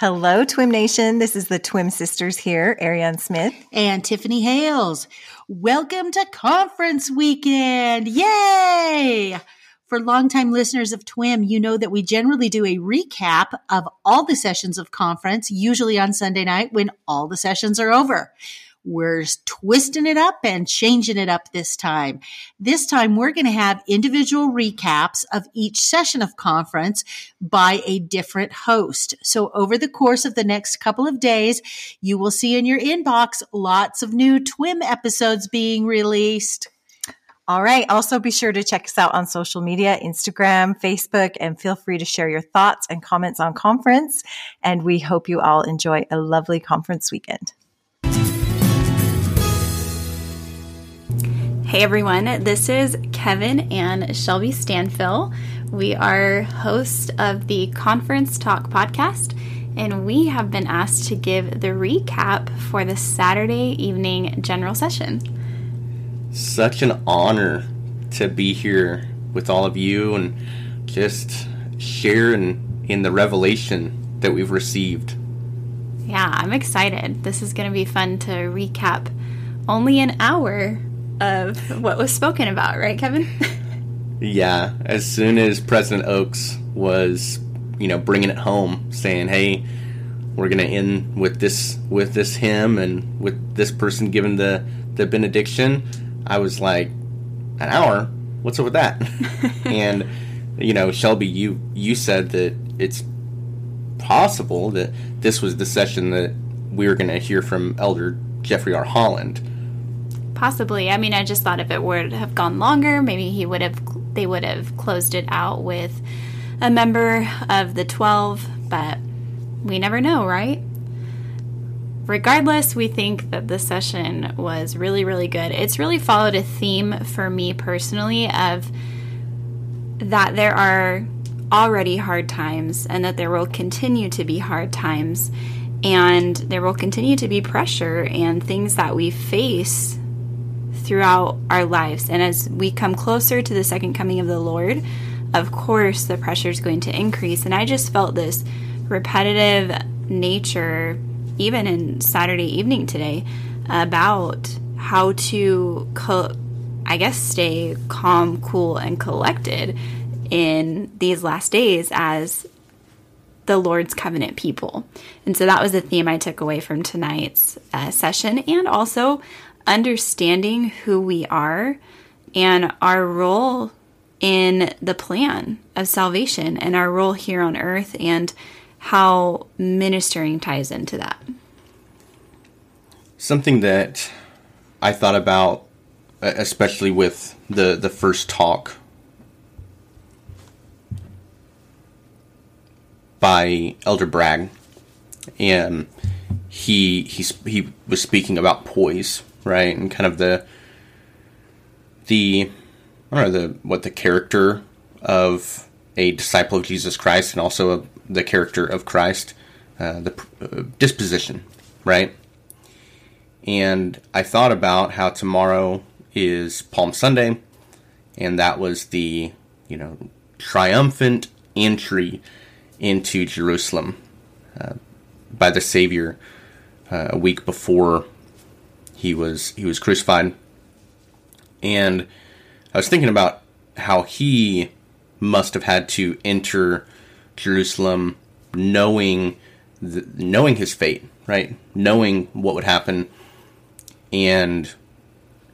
Hello, Twim Nation. This is the Twim Sisters here, Ariane Smith and Tiffany Hales. Welcome to conference weekend. Yay! For longtime listeners of TWIM, you know that we generally do a recap of all the sessions of conference, usually on Sunday night when all the sessions are over. We're twisting it up and changing it up this time. This time we're going to have individual recaps of each session of conference by a different host. So over the course of the next couple of days, you will see in your inbox lots of new TWIM episodes being released. All right. Also, be sure to check us out on social media Instagram, Facebook, and feel free to share your thoughts and comments on conference. And we hope you all enjoy a lovely conference weekend. Hey everyone, this is Kevin and Shelby Stanfill. We are hosts of the Conference Talk podcast, and we have been asked to give the recap for the Saturday evening general session. Such an honor to be here with all of you and just share in, in the revelation that we've received. Yeah, I'm excited. This is going to be fun to recap only an hour of what was spoken about, right, Kevin? yeah, as soon as President Oaks was, you know, bringing it home, saying, "Hey, we're going to end with this with this hymn and with this person giving the the benediction," I was like, "An hour? What's up with that?" and you know, Shelby, you you said that it's possible that this was the session that we were going to hear from Elder Jeffrey R. Holland Possibly. I mean, I just thought if it would have gone longer, maybe he would have they would have closed it out with a member of the 12, but we never know, right? Regardless, we think that the session was really, really good. It's really followed a theme for me personally of that there are already hard times and that there will continue to be hard times and there will continue to be pressure and things that we face throughout our lives. And as we come closer to the second coming of the Lord, of course, the pressure is going to increase. And I just felt this repetitive nature, even in Saturday evening today, about how to, co- I guess, stay calm, cool, and collected in these last days as the Lord's covenant people. And so that was the theme I took away from tonight's uh, session. And also, understanding who we are and our role in the plan of salvation and our role here on earth and how ministering ties into that. Something that I thought about, especially with the, the first talk by Elder Bragg, and he he he was speaking about poise, right? And kind of the the I don't know the what the character of a disciple of Jesus Christ and also a, the character of Christ, uh, the uh, disposition, right? And I thought about how tomorrow is Palm Sunday, and that was the you know triumphant entry into Jerusalem uh, by the Savior uh, a week before he was he was crucified, and I was thinking about how he must have had to enter Jerusalem knowing the, knowing his fate, right? Knowing what would happen, and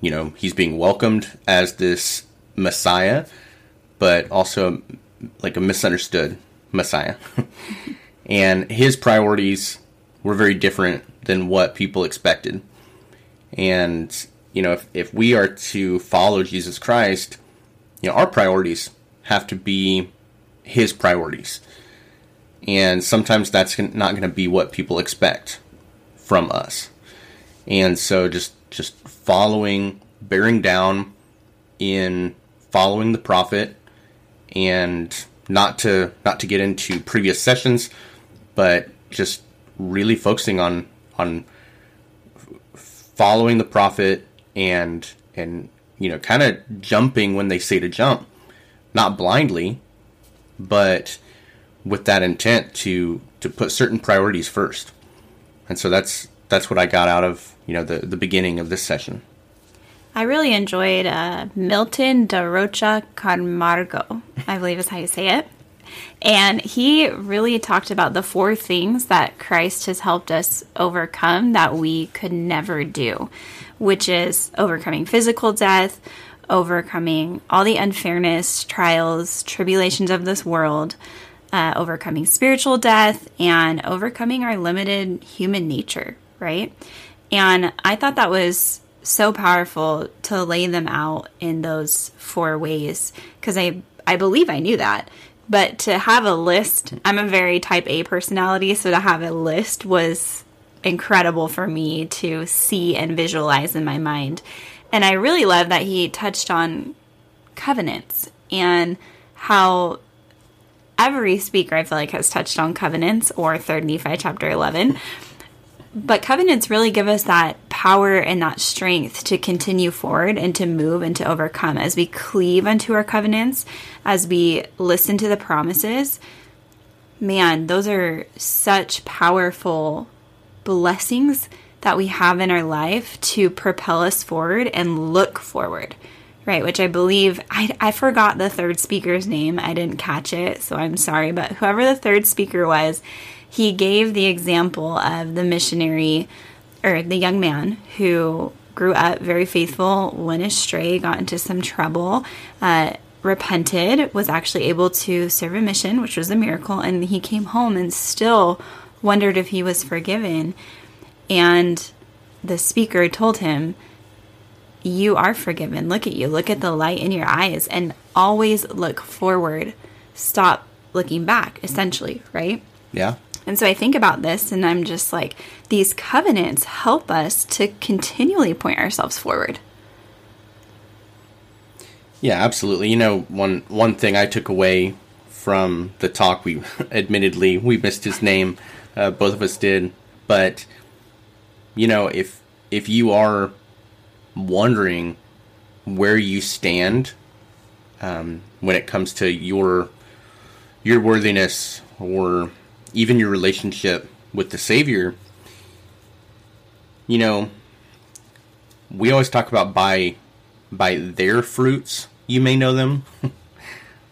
you know he's being welcomed as this Messiah, but also like a misunderstood Messiah, and his priorities were very different than what people expected. And, you know, if, if we are to follow Jesus Christ, you know, our priorities have to be his priorities. And sometimes that's not going to be what people expect from us. And so just just following, bearing down in following the prophet and not to not to get into previous sessions, but just really focusing on on following the prophet and and you know kind of jumping when they say to jump not blindly but with that intent to to put certain priorities first. And so that's that's what I got out of you know the the beginning of this session. I really enjoyed uh, Milton de Rocha Camargo, I believe is how you say it. And he really talked about the four things that Christ has helped us overcome that we could never do, which is overcoming physical death, overcoming all the unfairness, trials, tribulations of this world, uh, overcoming spiritual death, and overcoming our limited human nature, right? And I thought that was so powerful to lay them out in those four ways because I I believe I knew that. But to have a list, I'm a very type A personality, so to have a list was incredible for me to see and visualize in my mind. And I really love that he touched on covenants and how every speaker I feel like has touched on covenants or 3rd Nephi chapter 11. But covenants really give us that power and that strength to continue forward and to move and to overcome as we cleave unto our covenants, as we listen to the promises. Man, those are such powerful blessings that we have in our life to propel us forward and look forward right which i believe I, I forgot the third speaker's name i didn't catch it so i'm sorry but whoever the third speaker was he gave the example of the missionary or the young man who grew up very faithful, went astray, got into some trouble, uh, repented, was actually able to serve a mission, which was a miracle, and he came home and still wondered if he was forgiven. And the speaker told him, You are forgiven. Look at you. Look at the light in your eyes and always look forward. Stop looking back, essentially, right? Yeah. And so I think about this and I'm just like, these covenants help us to continually point ourselves forward. Yeah, absolutely. You know, one one thing I took away from the talk, we admittedly we missed his name, uh, both of us did, but you know, if if you are wondering where you stand um, when it comes to your your worthiness or even your relationship with the Savior, you know, we always talk about by by their fruits you may know them,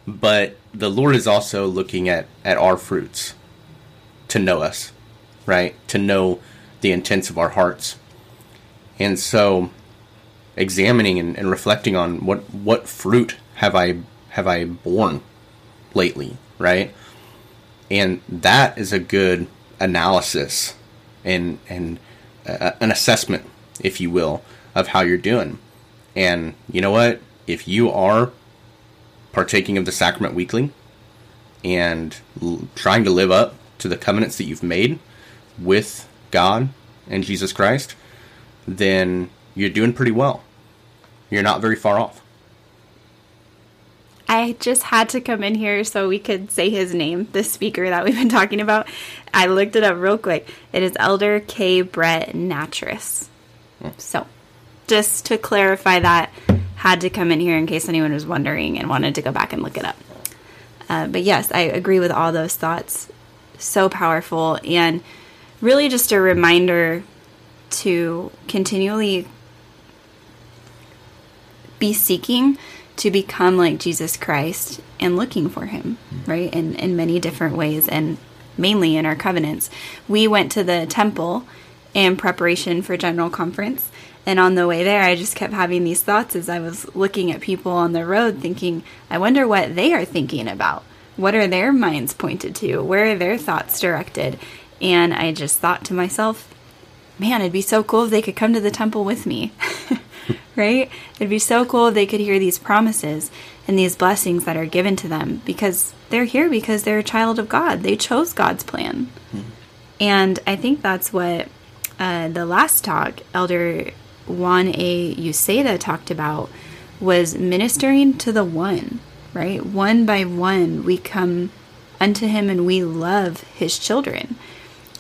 but the Lord is also looking at at our fruits to know us, right? To know the intents of our hearts, and so examining and, and reflecting on what what fruit have I have I borne lately, right? And that is a good analysis and and uh, an assessment, if you will, of how you're doing. And you know what? If you are partaking of the sacrament weekly and l- trying to live up to the covenants that you've made with God and Jesus Christ, then you're doing pretty well. You're not very far off. I just had to come in here so we could say his name, the speaker that we've been talking about. I looked it up real quick. It is Elder K. Brett Nattress. So, just to clarify that, had to come in here in case anyone was wondering and wanted to go back and look it up. Uh, but yes, I agree with all those thoughts. So powerful and really just a reminder to continually be seeking to become like Jesus Christ and looking for him, right? In in many different ways and mainly in our covenants. We went to the temple in preparation for general conference and on the way there I just kept having these thoughts as I was looking at people on the road thinking, I wonder what they are thinking about. What are their minds pointed to? Where are their thoughts directed? And I just thought to myself, man, it'd be so cool if they could come to the temple with me. right? It'd be so cool if they could hear these promises and these blessings that are given to them because they're here because they're a child of God. They chose God's plan. Mm-hmm. And I think that's what uh, the last talk, Elder Juan A. Uceda talked about was ministering to the one, right? One by one, we come unto him and we love his children.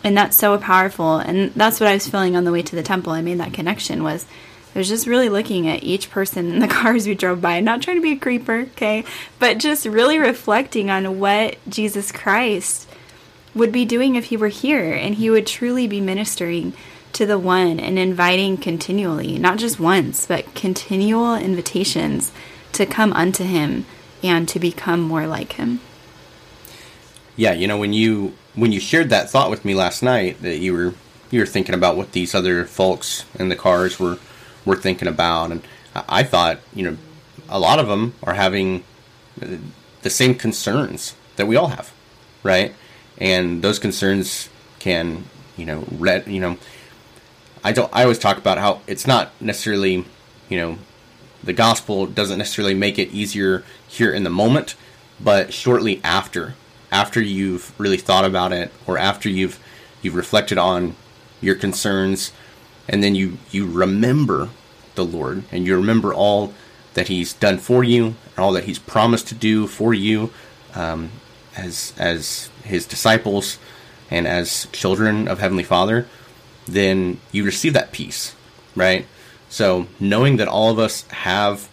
And that's so powerful. And that's what I was feeling on the way to the temple. I made that connection was I was just really looking at each person in the cars we drove by, not trying to be a creeper, okay, but just really reflecting on what Jesus Christ would be doing if he were here and he would truly be ministering to the one and inviting continually, not just once, but continual invitations to come unto him and to become more like him. Yeah, you know when you when you shared that thought with me last night that you were you were thinking about what these other folks in the cars were were thinking about, and I thought you know a lot of them are having the same concerns that we all have, right? And those concerns can you know read you know I don't I always talk about how it's not necessarily you know the gospel doesn't necessarily make it easier here in the moment, but shortly after after you've really thought about it or after you've you've reflected on your concerns and then you you remember the Lord and you remember all that he's done for you and all that he's promised to do for you um, as as his disciples and as children of heavenly father then you receive that peace right? So knowing that all of us have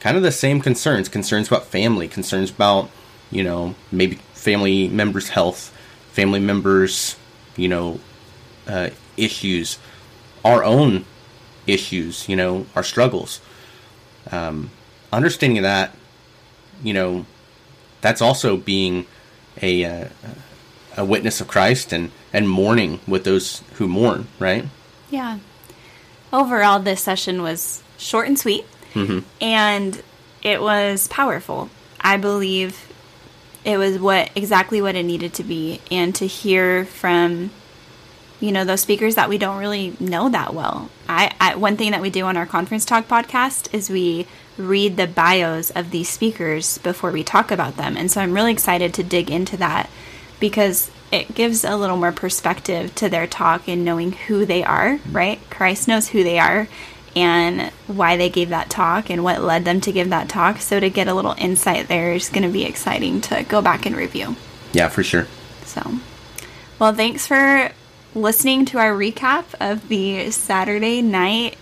kind of the same concerns concerns about family concerns about you know maybe family members' health, family members, you know, uh, issues, our own issues, you know, our struggles. Um, understanding that, you know, that's also being a uh, a witness of Christ and and mourning with those who mourn, right? Yeah. Overall, this session was short and sweet, mm-hmm. and it was powerful. I believe it was what exactly what it needed to be and to hear from you know those speakers that we don't really know that well I, I, one thing that we do on our conference talk podcast is we read the bios of these speakers before we talk about them and so i'm really excited to dig into that because it gives a little more perspective to their talk and knowing who they are right christ knows who they are and why they gave that talk and what led them to give that talk. So to get a little insight there is going to be exciting to go back and review. Yeah, for sure. So, well, thanks for listening to our recap of the Saturday night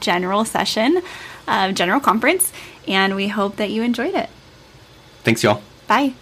general session of General Conference, and we hope that you enjoyed it. Thanks, y'all. Bye.